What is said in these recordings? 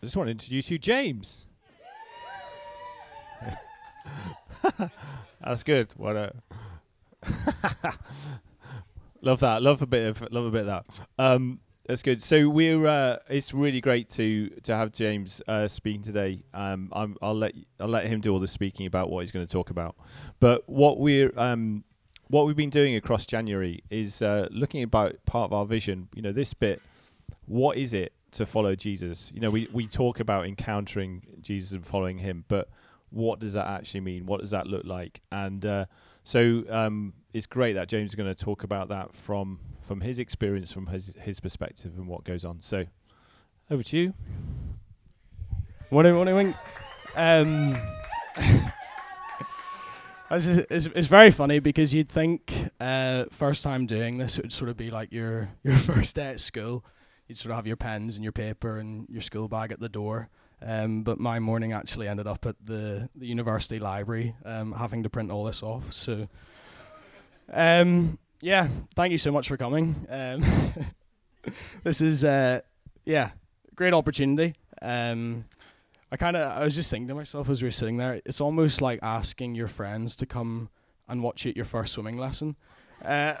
I just want to introduce you, James. That's good. What a love that. Love a bit of love a bit of that. Um, that's good. So we're. Uh, it's really great to to have James uh, speaking today. Um, I'm, I'll let I'll let him do all the speaking about what he's going to talk about. But what we're um, what we've been doing across January is uh, looking about part of our vision. You know, this bit. What is it to follow Jesus? You know, we we talk about encountering Jesus and following Him, but what does that actually mean? What does that look like? And uh, so um, it's great that James is going to talk about that from from his experience, from his his perspective, and what goes on. So over to you. Morning, morning, morning. Um, it's, it's, it's very funny because you'd think uh, first time doing this it would sort of be like your your first day at school. You'd sort of have your pens and your paper and your school bag at the door. Um, but my morning actually ended up at the, the university library, um, having to print all this off. So, um, yeah, thank you so much for coming. Um, this is, uh, yeah, great opportunity. Um, I kind of, I was just thinking to myself as we were sitting there, it's almost like asking your friends to come and watch you at your first swimming lesson. Uh,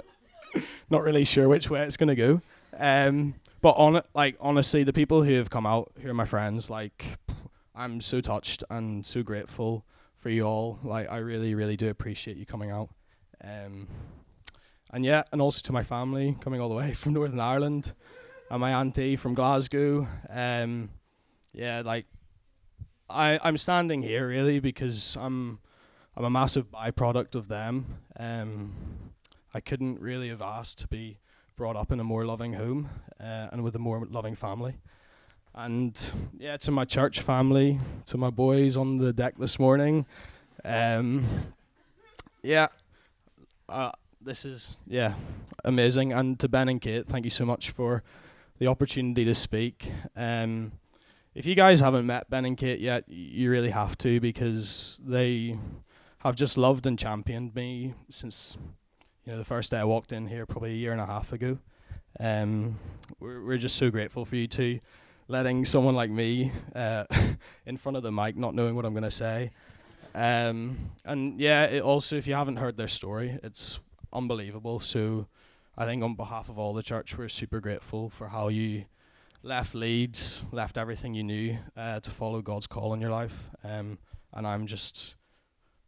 not really sure which way it's gonna go. Um, but on like honestly, the people who have come out, who are my friends, like I'm so touched and so grateful for you all. Like I really, really do appreciate you coming out. Um, and yeah, and also to my family coming all the way from Northern Ireland, and my auntie from Glasgow. Um, yeah, like I, I'm standing here really because I'm, I'm a massive byproduct of them. Um, I couldn't really have asked to be brought up in a more loving home uh, and with a more loving family. And yeah, to my church family, to my boys on the deck this morning. Um, yeah, uh, this is yeah amazing. And to Ben and Kate, thank you so much for the opportunity to speak. Um, if you guys haven't met Ben and Kate yet, you really have to because they have just loved and championed me since you know, the first day I walked in here, probably a year and a half ago. Um, we're, we're just so grateful for you two, letting someone like me uh, in front of the mic, not knowing what I'm going to say. Um, and yeah, it also, if you haven't heard their story, it's unbelievable. So I think on behalf of all the church, we're super grateful for how you left Leeds, left everything you knew uh, to follow God's call in your life. Um, and I'm just,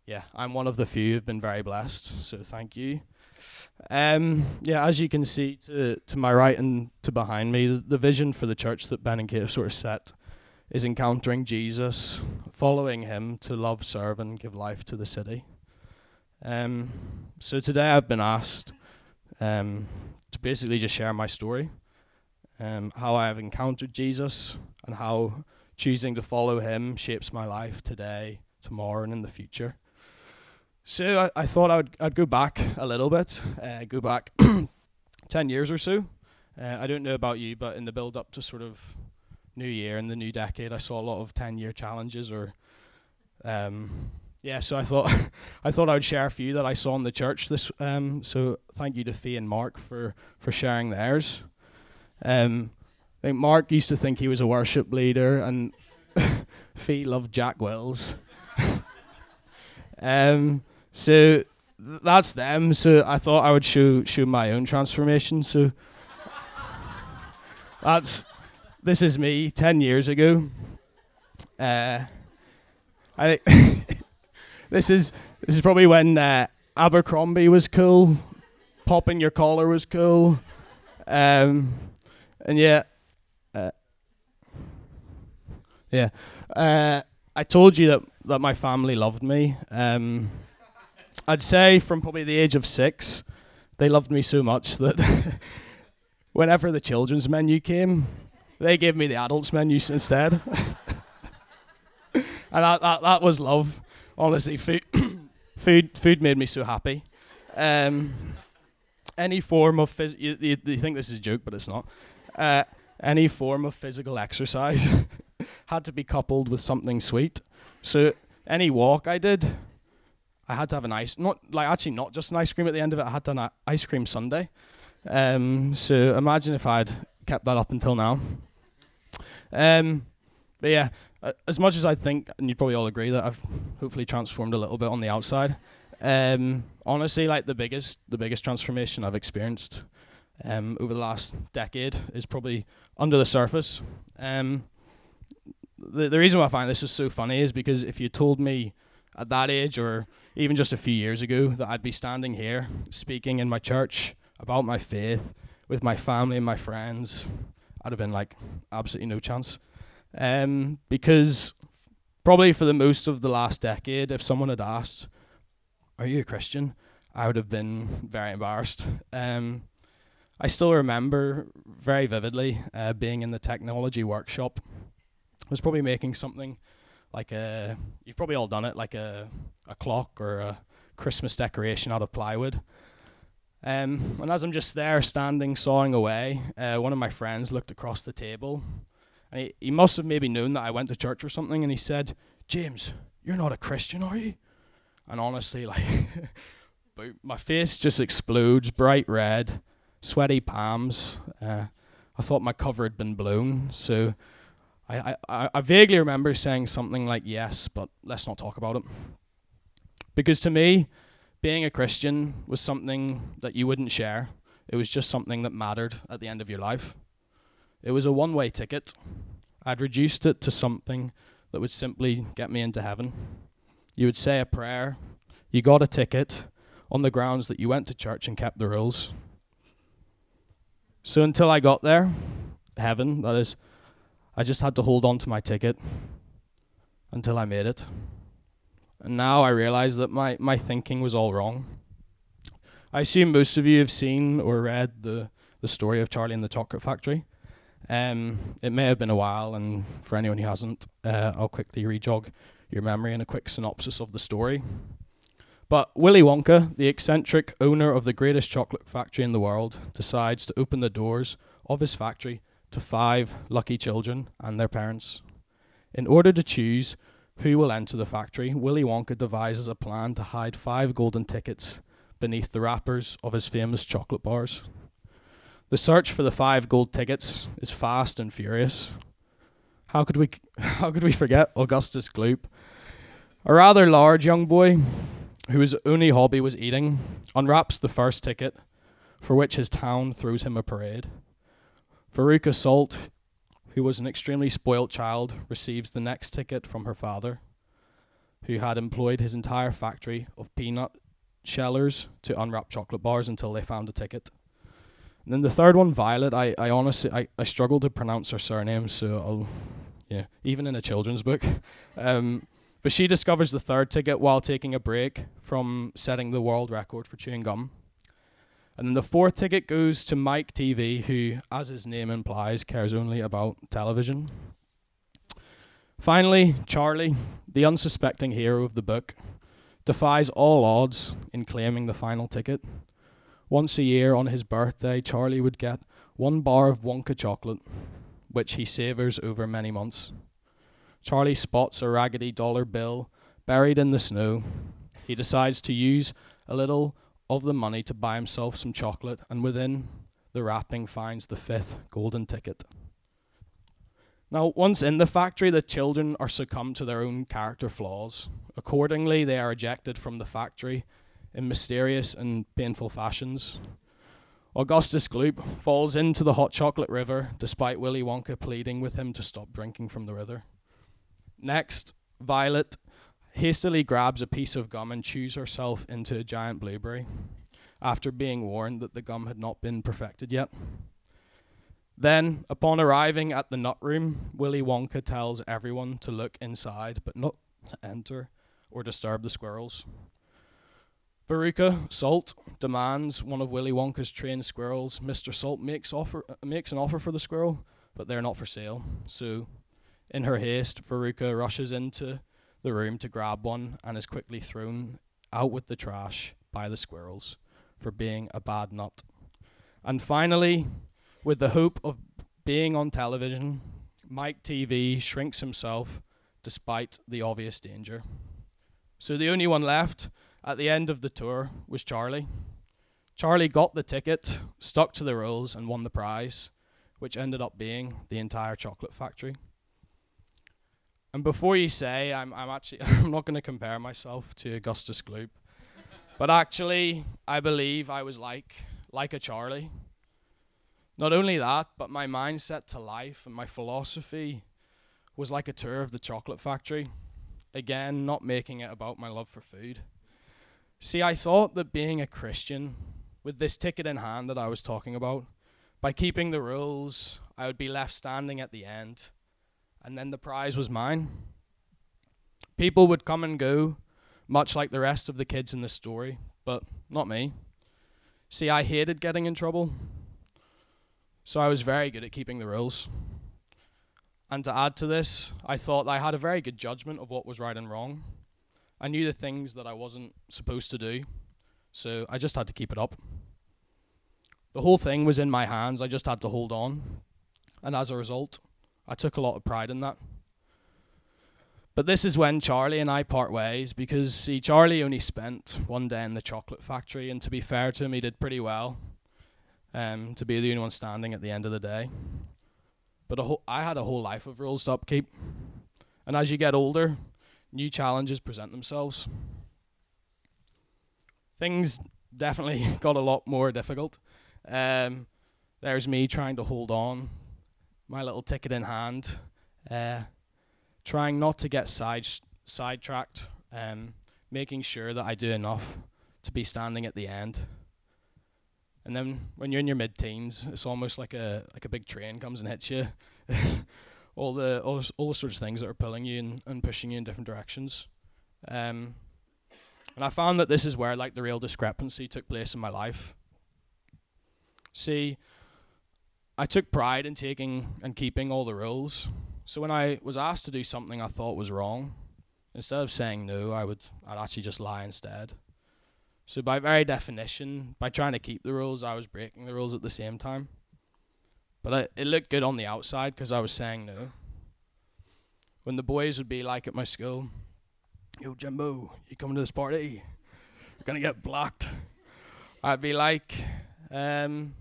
yeah, I'm one of the few who've been very blessed. So thank you. Um, yeah, as you can see to to my right and to behind me, the, the vision for the church that Ben and Kate have sort of set is encountering Jesus, following him to love, serve, and give life to the city. Um, so today I've been asked um, to basically just share my story, um, how I have encountered Jesus, and how choosing to follow him shapes my life today, tomorrow, and in the future. So I, I thought I'd I'd go back a little bit, uh, go back ten years or so. Uh, I don't know about you, but in the build up to sort of New Year and the new decade, I saw a lot of ten year challenges or, um, yeah. So I thought I thought I'd share a few that I saw in the church. This um, so thank you to Fee and Mark for for sharing theirs. Um, I think Mark used to think he was a worship leader, and Fee loved Jack Wills. um, so that's them. So I thought I would show show my own transformation. So that's this is me ten years ago. Uh, I this is this is probably when uh, Abercrombie was cool, popping your collar was cool, um, and yeah, uh, yeah. Uh, I told you that that my family loved me. Um, I'd say from probably the age of six, they loved me so much that whenever the children's menu came, they gave me the adults menu instead. and that, that, that was love. Honestly, food, food, food made me so happy. Um, any form of phys- you, you, you, think this is a joke, but it's not. Uh, any form of physical exercise had to be coupled with something sweet. So any walk I did, I had to have an ice, not like actually not just an ice cream at the end of it. I had an ice cream sundae. Um, so imagine if I'd kept that up until now. Um, but yeah, as much as I think, and you'd probably all agree that I've hopefully transformed a little bit on the outside. Um, honestly, like the biggest, the biggest transformation I've experienced um, over the last decade is probably under the surface. Um, the the reason why I find this is so funny is because if you told me at that age or even just a few years ago that I'd be standing here speaking in my church about my faith with my family and my friends, I'd have been like absolutely no chance. Um, because probably for the most of the last decade, if someone had asked, "Are you a Christian?" I would have been very embarrassed. Um, I still remember very vividly uh, being in the technology workshop. I was probably making something like a you've probably all done it like a a clock or a Christmas decoration out of plywood. Um, and as I'm just there standing sawing away, uh, one of my friends looked across the table, and he, he must have maybe known that I went to church or something, and he said, "James, you're not a Christian, are you?" And honestly, like, my face just explodes, bright red, sweaty palms. Uh, I thought my cover had been blown, so I, I, I vaguely remember saying something like yes, but let's not talk about it. Because to me, being a Christian was something that you wouldn't share. It was just something that mattered at the end of your life. It was a one way ticket. I'd reduced it to something that would simply get me into heaven. You would say a prayer, you got a ticket on the grounds that you went to church and kept the rules. So until I got there, heaven, that is, I just had to hold on to my ticket until I made it. And now I realize that my, my thinking was all wrong. I assume most of you have seen or read the, the story of Charlie and the Chocolate Factory. Um, it may have been a while, and for anyone who hasn't, uh, I'll quickly rejog your memory in a quick synopsis of the story. But Willy Wonka, the eccentric owner of the greatest chocolate factory in the world, decides to open the doors of his factory to five lucky children and their parents. In order to choose who will enter the factory, Willy Wonka devises a plan to hide five golden tickets beneath the wrappers of his famous chocolate bars. The search for the five gold tickets is fast and furious. How could we how could we forget Augustus Gloop, a rather large young boy whose only hobby was eating, unwraps the first ticket, for which his town throws him a parade. Veruca Salt, who was an extremely spoilt child, receives the next ticket from her father, who had employed his entire factory of peanut shellers to unwrap chocolate bars until they found a ticket. And then the third one, Violet, I, I honestly I, I struggle to pronounce her surname, so I'll yeah, even in a children's book. Um, but she discovers the third ticket while taking a break from setting the world record for chewing gum. And then the fourth ticket goes to Mike Teavee, who, as his name implies, cares only about television. Finally, Charlie, the unsuspecting hero of the book, defies all odds in claiming the final ticket. Once a year on his birthday, Charlie would get one bar of Wonka chocolate, which he savours over many months. Charlie spots a raggedy dollar bill buried in the snow. He decides to use a little of the money to buy himself some chocolate, and within the wrapping finds the fifth golden ticket. Now, once in the factory, the children are succumbed to their own character flaws. Accordingly, they are ejected from the factory in mysterious and painful fashions. Augustus Gloop falls into the hot chocolate river despite Willy Wonka pleading with him to stop drinking from the river. Next, Violet hastily grabs a piece of gum and chews herself into a giant blueberry after being warned that the gum had not been perfected yet. Then, upon arriving at the nut room, Willy Wonka tells everyone to look inside but not to enter or disturb the squirrels. Veruca Salt demands one of Willy Wonka's trained squirrels. Mr. Salt makes offer uh, makes an offer for the squirrel, but they're not for sale. So, in her haste, Veruca rushes into the room to grab one and is quickly thrown out with the trash by the squirrels for being a bad nut. And finally, with the hope of being on television, Mike Teavee shrinks himself despite the obvious danger. So the only one left at the end of the tour was Charlie. Charlie got the ticket, stuck to the rules, and won the prize, which ended up being the entire chocolate factory. And before you say I'm, I'm actually I'm not going to compare myself to Augustus Gloop, but actually I believe I was like like a Charlie. Not only that, but my mindset to life and my philosophy was like a tour of the chocolate factory. Again, not making it about my love for food. See, I thought that being a Christian, with this ticket in hand that I was talking about, by keeping the rules, I would be left standing at the end and then the prize was mine. People would come and go, much like the rest of the kids in the story, but not me. See, I hated getting in trouble, so I was very good at keeping the rules. And to add to this, I thought I had a very good judgment of what was right and wrong. I knew the things that I wasn't supposed to do, so I just had to keep it up. The whole thing was in my hands, I just had to hold on. And as a result, I took a lot of pride in that. But this is when Charlie and I part ways because, see, Charlie only spent one day in the chocolate factory, and to be fair to him, he did pretty well um, to be the only one standing at the end of the day. But whole, I had a whole life of rules to upkeep. And as you get older, new challenges present themselves. Things definitely got a lot more difficult. Um, there's me trying to hold on my little ticket in hand, uh, trying not to get side sidetracked, um, making sure that I do enough to be standing at the end. And then when you're in your mid-teens, it's almost like a like a big train comes and hits you. all the all, all the sorts of things that are pulling you and, and pushing you in different directions. Um, and I found that this is where like the real discrepancy took place in my life. See, I took pride in taking and keeping all the rules. So when I was asked to do something I thought was wrong, instead of saying no, I would I'd actually just lie instead. So by very definition, by trying to keep the rules, I was breaking the rules at the same time. But I, it looked good on the outside because I was saying no. When the boys would be like at my school, "Yo, Jimbo, you coming to this party? You're gonna get blocked." I'd be like, um,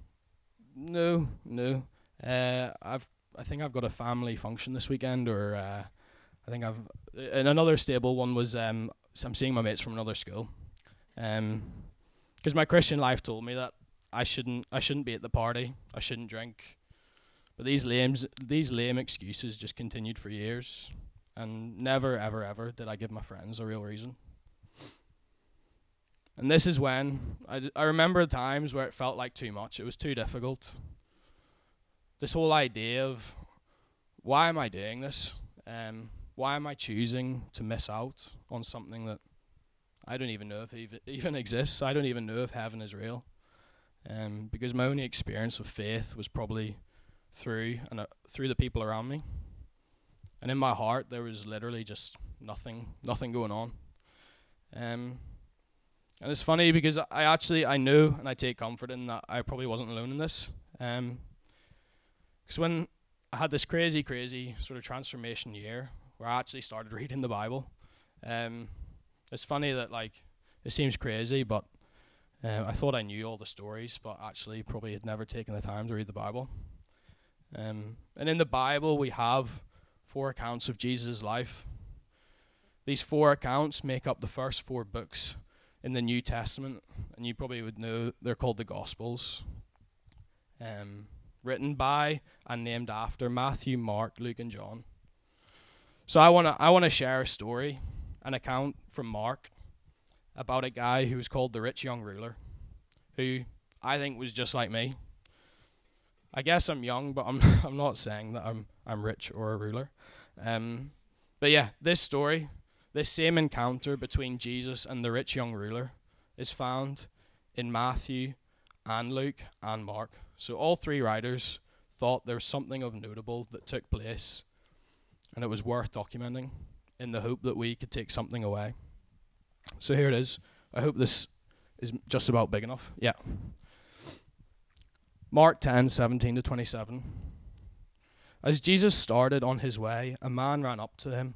no, no. Uh, I've I think I've got a family function this weekend, or uh, I think I've. And another stable one was um, I'm seeing my mates from another school, um, because my Christian life told me that I shouldn't I shouldn't be at the party, I shouldn't drink, but these lame these lame excuses just continued for years, and never ever ever did I give my friends a real reason. And this is when I, remember times where it felt like too much. It was too difficult. This whole idea of why am I doing this? Um, why am I choosing to miss out on something that I don't even know if even exists? I don't even know if heaven is real. Um, because my only experience of faith was probably through and uh, through the people around me. And in my heart, there was literally just nothing, nothing going on. Um, and it's funny because I actually I know and I take comfort in that I probably wasn't alone in this. Because um, when I had this crazy, crazy sort of transformation year where I actually started reading the Bible, um, it's funny that like it seems crazy, but uh, I thought I knew all the stories, but actually probably had never taken the time to read the Bible. Um, and in the Bible, we have four accounts of Jesus' life. These four accounts make up the first four books in the New Testament, and you probably would know they're called the Gospels. Um, written by and named after Matthew, Mark, Luke, and John. So I wanna I wanna share a story, an account from Mark, about a guy who was called the rich young ruler, who I think was just like me. I guess I'm young, but I'm I'm not saying that I'm I'm rich or a ruler. Um, but yeah, this story this same encounter between Jesus and the rich young ruler is found in Matthew and Luke and Mark. So all three writers thought there was something of notable that took place and it was worth documenting in the hope that we could take something away. So here it is. I hope this is just about big enough. Yeah. Mark 10 17 to 27. As Jesus started on his way, a man ran up to him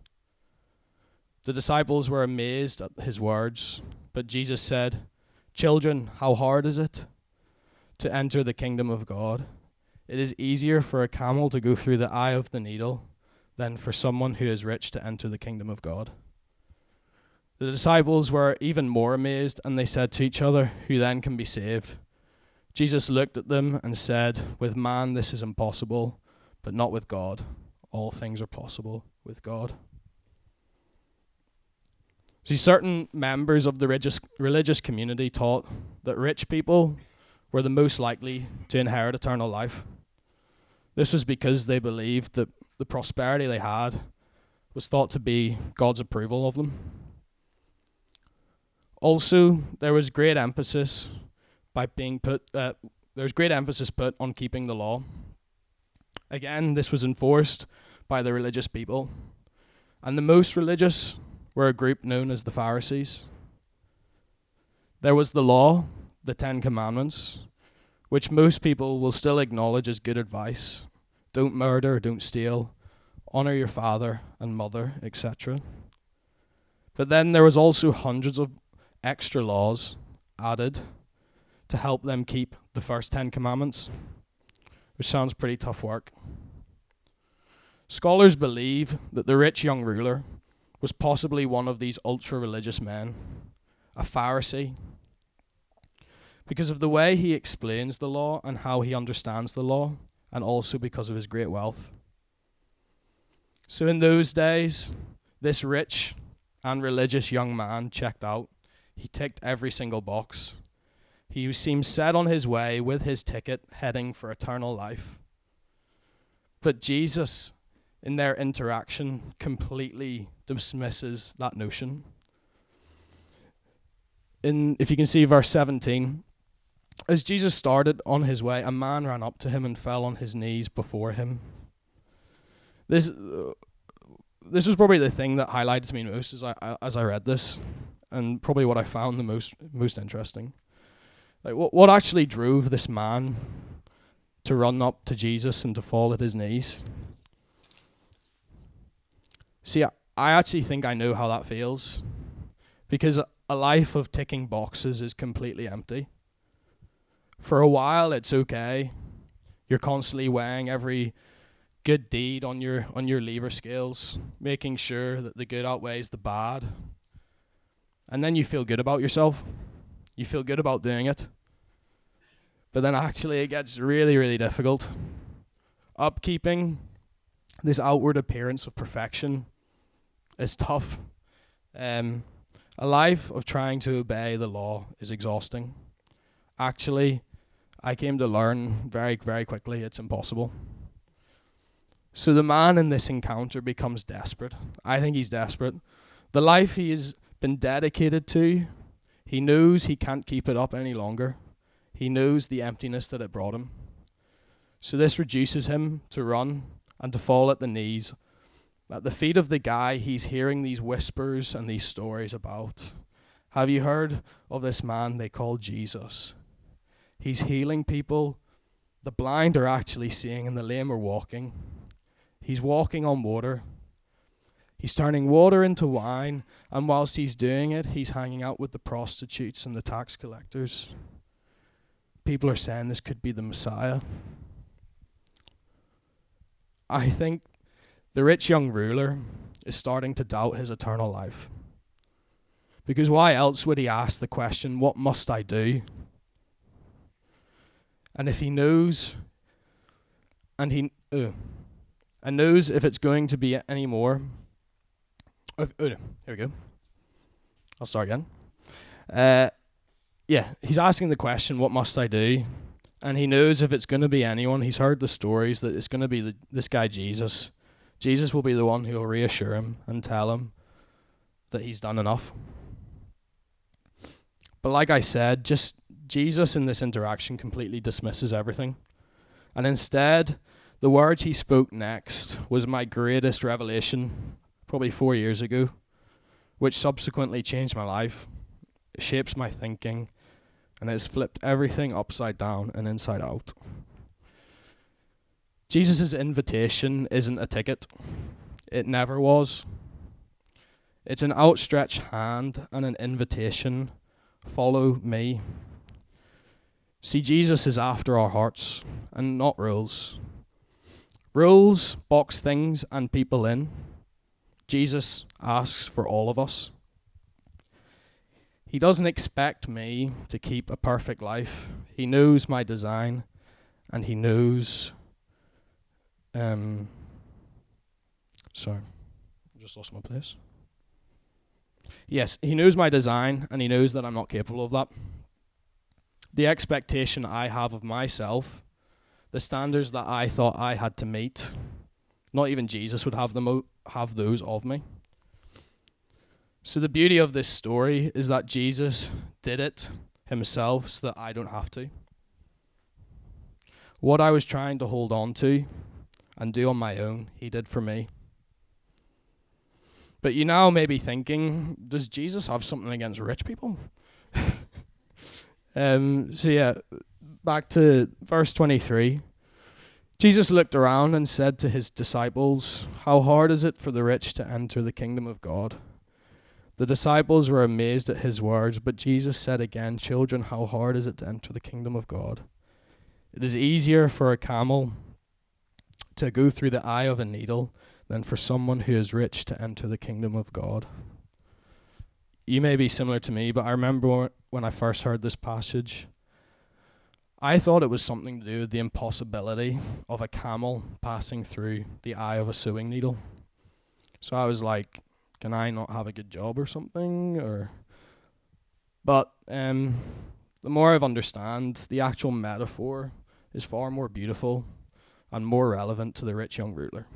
The disciples were amazed at his words, but Jesus said, Children, how hard is it to enter the kingdom of God? It is easier for a camel to go through the eye of the needle than for someone who is rich to enter the kingdom of God. The disciples were even more amazed, and they said to each other, Who then can be saved? Jesus looked at them and said, With man this is impossible, but not with God. All things are possible with God. See, certain members of the religious, religious community taught that rich people were the most likely to inherit eternal life. This was because they believed that the prosperity they had was thought to be God's approval of them. Also, there was great emphasis by being put uh, there was great emphasis put on keeping the law. Again, this was enforced by the religious people, and the most religious were a group known as the Pharisees. There was the law, the Ten Commandments, which most people will still acknowledge as good advice. Don't murder, don't steal, honor your father and mother, etc. But then there was also hundreds of extra laws added to help them keep the first 10 commandments, which sounds pretty tough work. Scholars believe that the rich young ruler was possibly one of these ultra religious men, a Pharisee, because of the way he explains the law and how he understands the law, and also because of his great wealth. So, in those days, this rich and religious young man checked out. He ticked every single box. He seemed set on his way with his ticket, heading for eternal life. But Jesus, in their interaction, completely dismisses that notion. In, if you can see verse 17, as Jesus started on his way, a man ran up to him and fell on his knees before him. This, this was probably the thing that highlighted me most as I, as I read this, and probably what I found the most most interesting. Like what what actually drove this man to run up to Jesus and to fall at his knees? See, I, actually think I know how that feels, because a life of ticking boxes is completely empty. For a while, it's okay. You're constantly weighing every good deed on your on your lever scales, making sure that the good outweighs the bad. And then you feel good about yourself. You feel good about doing it. But then actually it gets really, really difficult. Upkeeping this outward appearance of perfection is tough. Um, a life of trying to obey the law is exhausting. Actually, I came to learn very, very quickly it's impossible. So the man in this encounter becomes desperate. I think he's desperate. The life he has been dedicated to, he knows he can't keep it up any longer. He knows the emptiness that it brought him. So this reduces him to run and to fall at the knees, at the feet of the guy he's hearing these whispers and these stories about. Have you heard of this man they call Jesus? He's healing people. The blind are actually seeing, and the lame are walking. He's walking on water. He's turning water into wine, and whilst he's doing it, he's hanging out with the prostitutes and the tax collectors. People are saying this could be the Messiah. I think the rich young ruler is starting to doubt his eternal life. Because why else would he ask the question, What must I do? And if he knows and he uh, and knows if it's going to be any more. Oh. Here we go. I'll start again. Uh, yeah, he's asking the question, "What must I do?" And he knows if it's going to be anyone. He's heard the stories that it's going to be the, this guy Jesus. Jesus will be the one who will reassure him and tell him that he's done enough. But like I said, just Jesus in this interaction completely dismisses everything. And instead, the words he spoke next was my greatest revelation, probably four years ago, which subsequently changed my life, shapes my thinking, and has flipped everything upside down and inside out. Jesus' invitation isn't a ticket, it never was. It's an outstretched hand and an invitation follow me. See, Jesus is after our hearts and not rules. Rules box things and people in. Jesus asks for all of us. He doesn't expect me to keep a perfect life. He knows my design and he knows um. I just lost my place. Yes, he knows my design and he knows that I'm not capable of that. The expectation I have of myself, the standards that I thought I had to meet, not even Jesus would have them o- have those of me. So the beauty of this story is that Jesus did it himself so that I don't have to. What I was trying to hold on to and do on my own, he did for me. But you now may be thinking, does Jesus have something against rich people? um, so, yeah, back to verse 23. Jesus looked around and said to his disciples, How hard is it for the rich to enter the kingdom of God? The disciples were amazed at his words, but Jesus said again, Children, how hard is it to enter the kingdom of God? It is easier for a camel to go through the eye of a needle than for someone who is rich to enter the kingdom of God. You may be similar to me, but I remember when I first heard this passage, I thought it was something to do with the impossibility of a camel passing through the eye of a sewing needle. So I was like, can I not have a good job or something? Or but um, the more I've understand, the actual metaphor is far more beautiful and more relevant to the rich young ruler.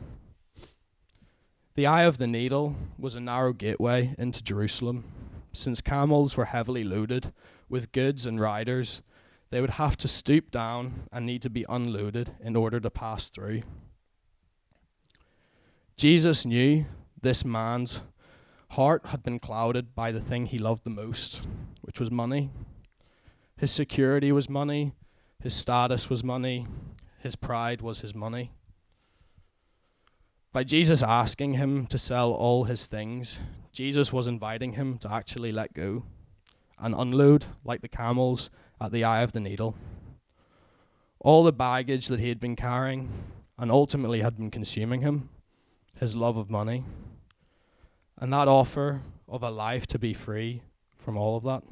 The eye of the needle was a narrow gateway into Jerusalem. Since camels were heavily loaded with goods and riders, they would have to stoop down and need to be unloaded in order to pass through. Jesus knew this man's heart had been clouded by the thing he loved the most, which was money. His security was money, his status was money, his pride was his money. By Jesus asking him to sell all his things, Jesus was inviting him to actually let go and unload, like the camels, at the eye of the needle. All the baggage that he had been carrying and ultimately had been consuming him, his love of money, and that offer of a life to be free from all of that.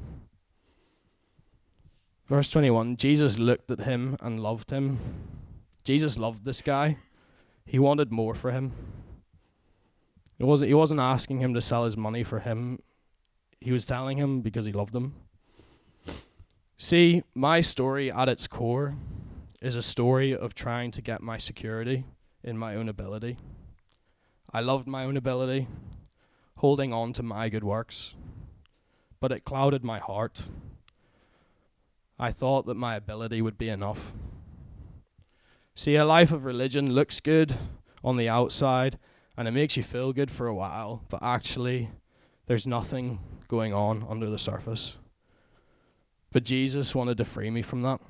Verse 21 Jesus looked at him and loved him. Jesus loved this guy. He wanted more for him. It wasn't, he wasn't asking him to sell his money for him. He was telling him because he loved him. See, my story at its core is a story of trying to get my security in my own ability. I loved my own ability, holding on to my good works, but it clouded my heart. I thought that my ability would be enough. See, a life of religion looks good on the outside and it makes you feel good for a while, but actually, there's nothing going on under the surface. But Jesus wanted to free me from that.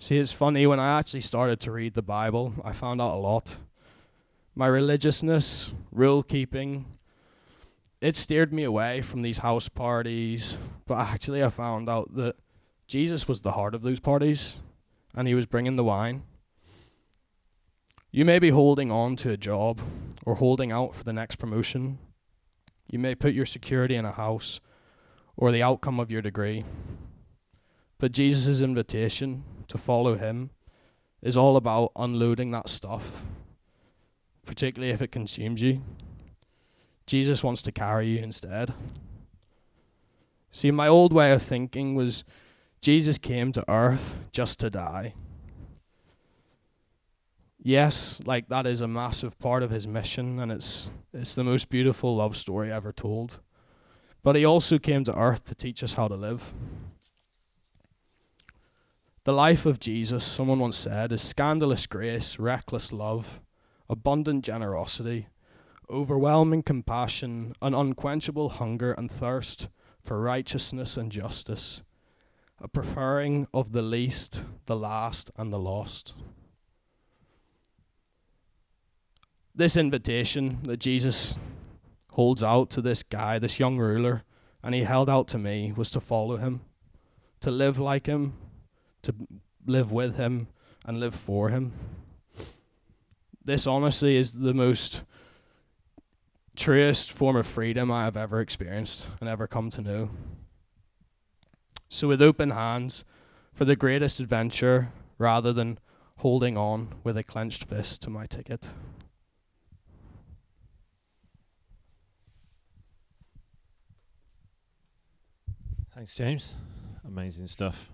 See, it's funny, when I actually started to read the Bible, I found out a lot. My religiousness, rule keeping, it steered me away from these house parties, but actually, I found out that Jesus was the heart of those parties and he was bringing the wine. You may be holding on to a job or holding out for the next promotion. You may put your security in a house or the outcome of your degree. But Jesus' invitation to follow him is all about unloading that stuff, particularly if it consumes you. Jesus wants to carry you instead. See, my old way of thinking was Jesus came to earth just to die. Yes, like that is a massive part of his mission and it's it's the most beautiful love story ever told. But he also came to earth to teach us how to live. The life of Jesus, someone once said, is scandalous grace, reckless love, abundant generosity, overwhelming compassion, an unquenchable hunger and thirst for righteousness and justice, a preferring of the least, the last, and the lost. This invitation that Jesus holds out to this guy, this young ruler, and he held out to me, was to follow him, to live like him, to live with him, and live for him. This honestly is the most truest form of freedom I have ever experienced and ever come to know. So, with open hands for the greatest adventure rather than holding on with a clenched fist to my ticket. Thanks, James. Amazing stuff.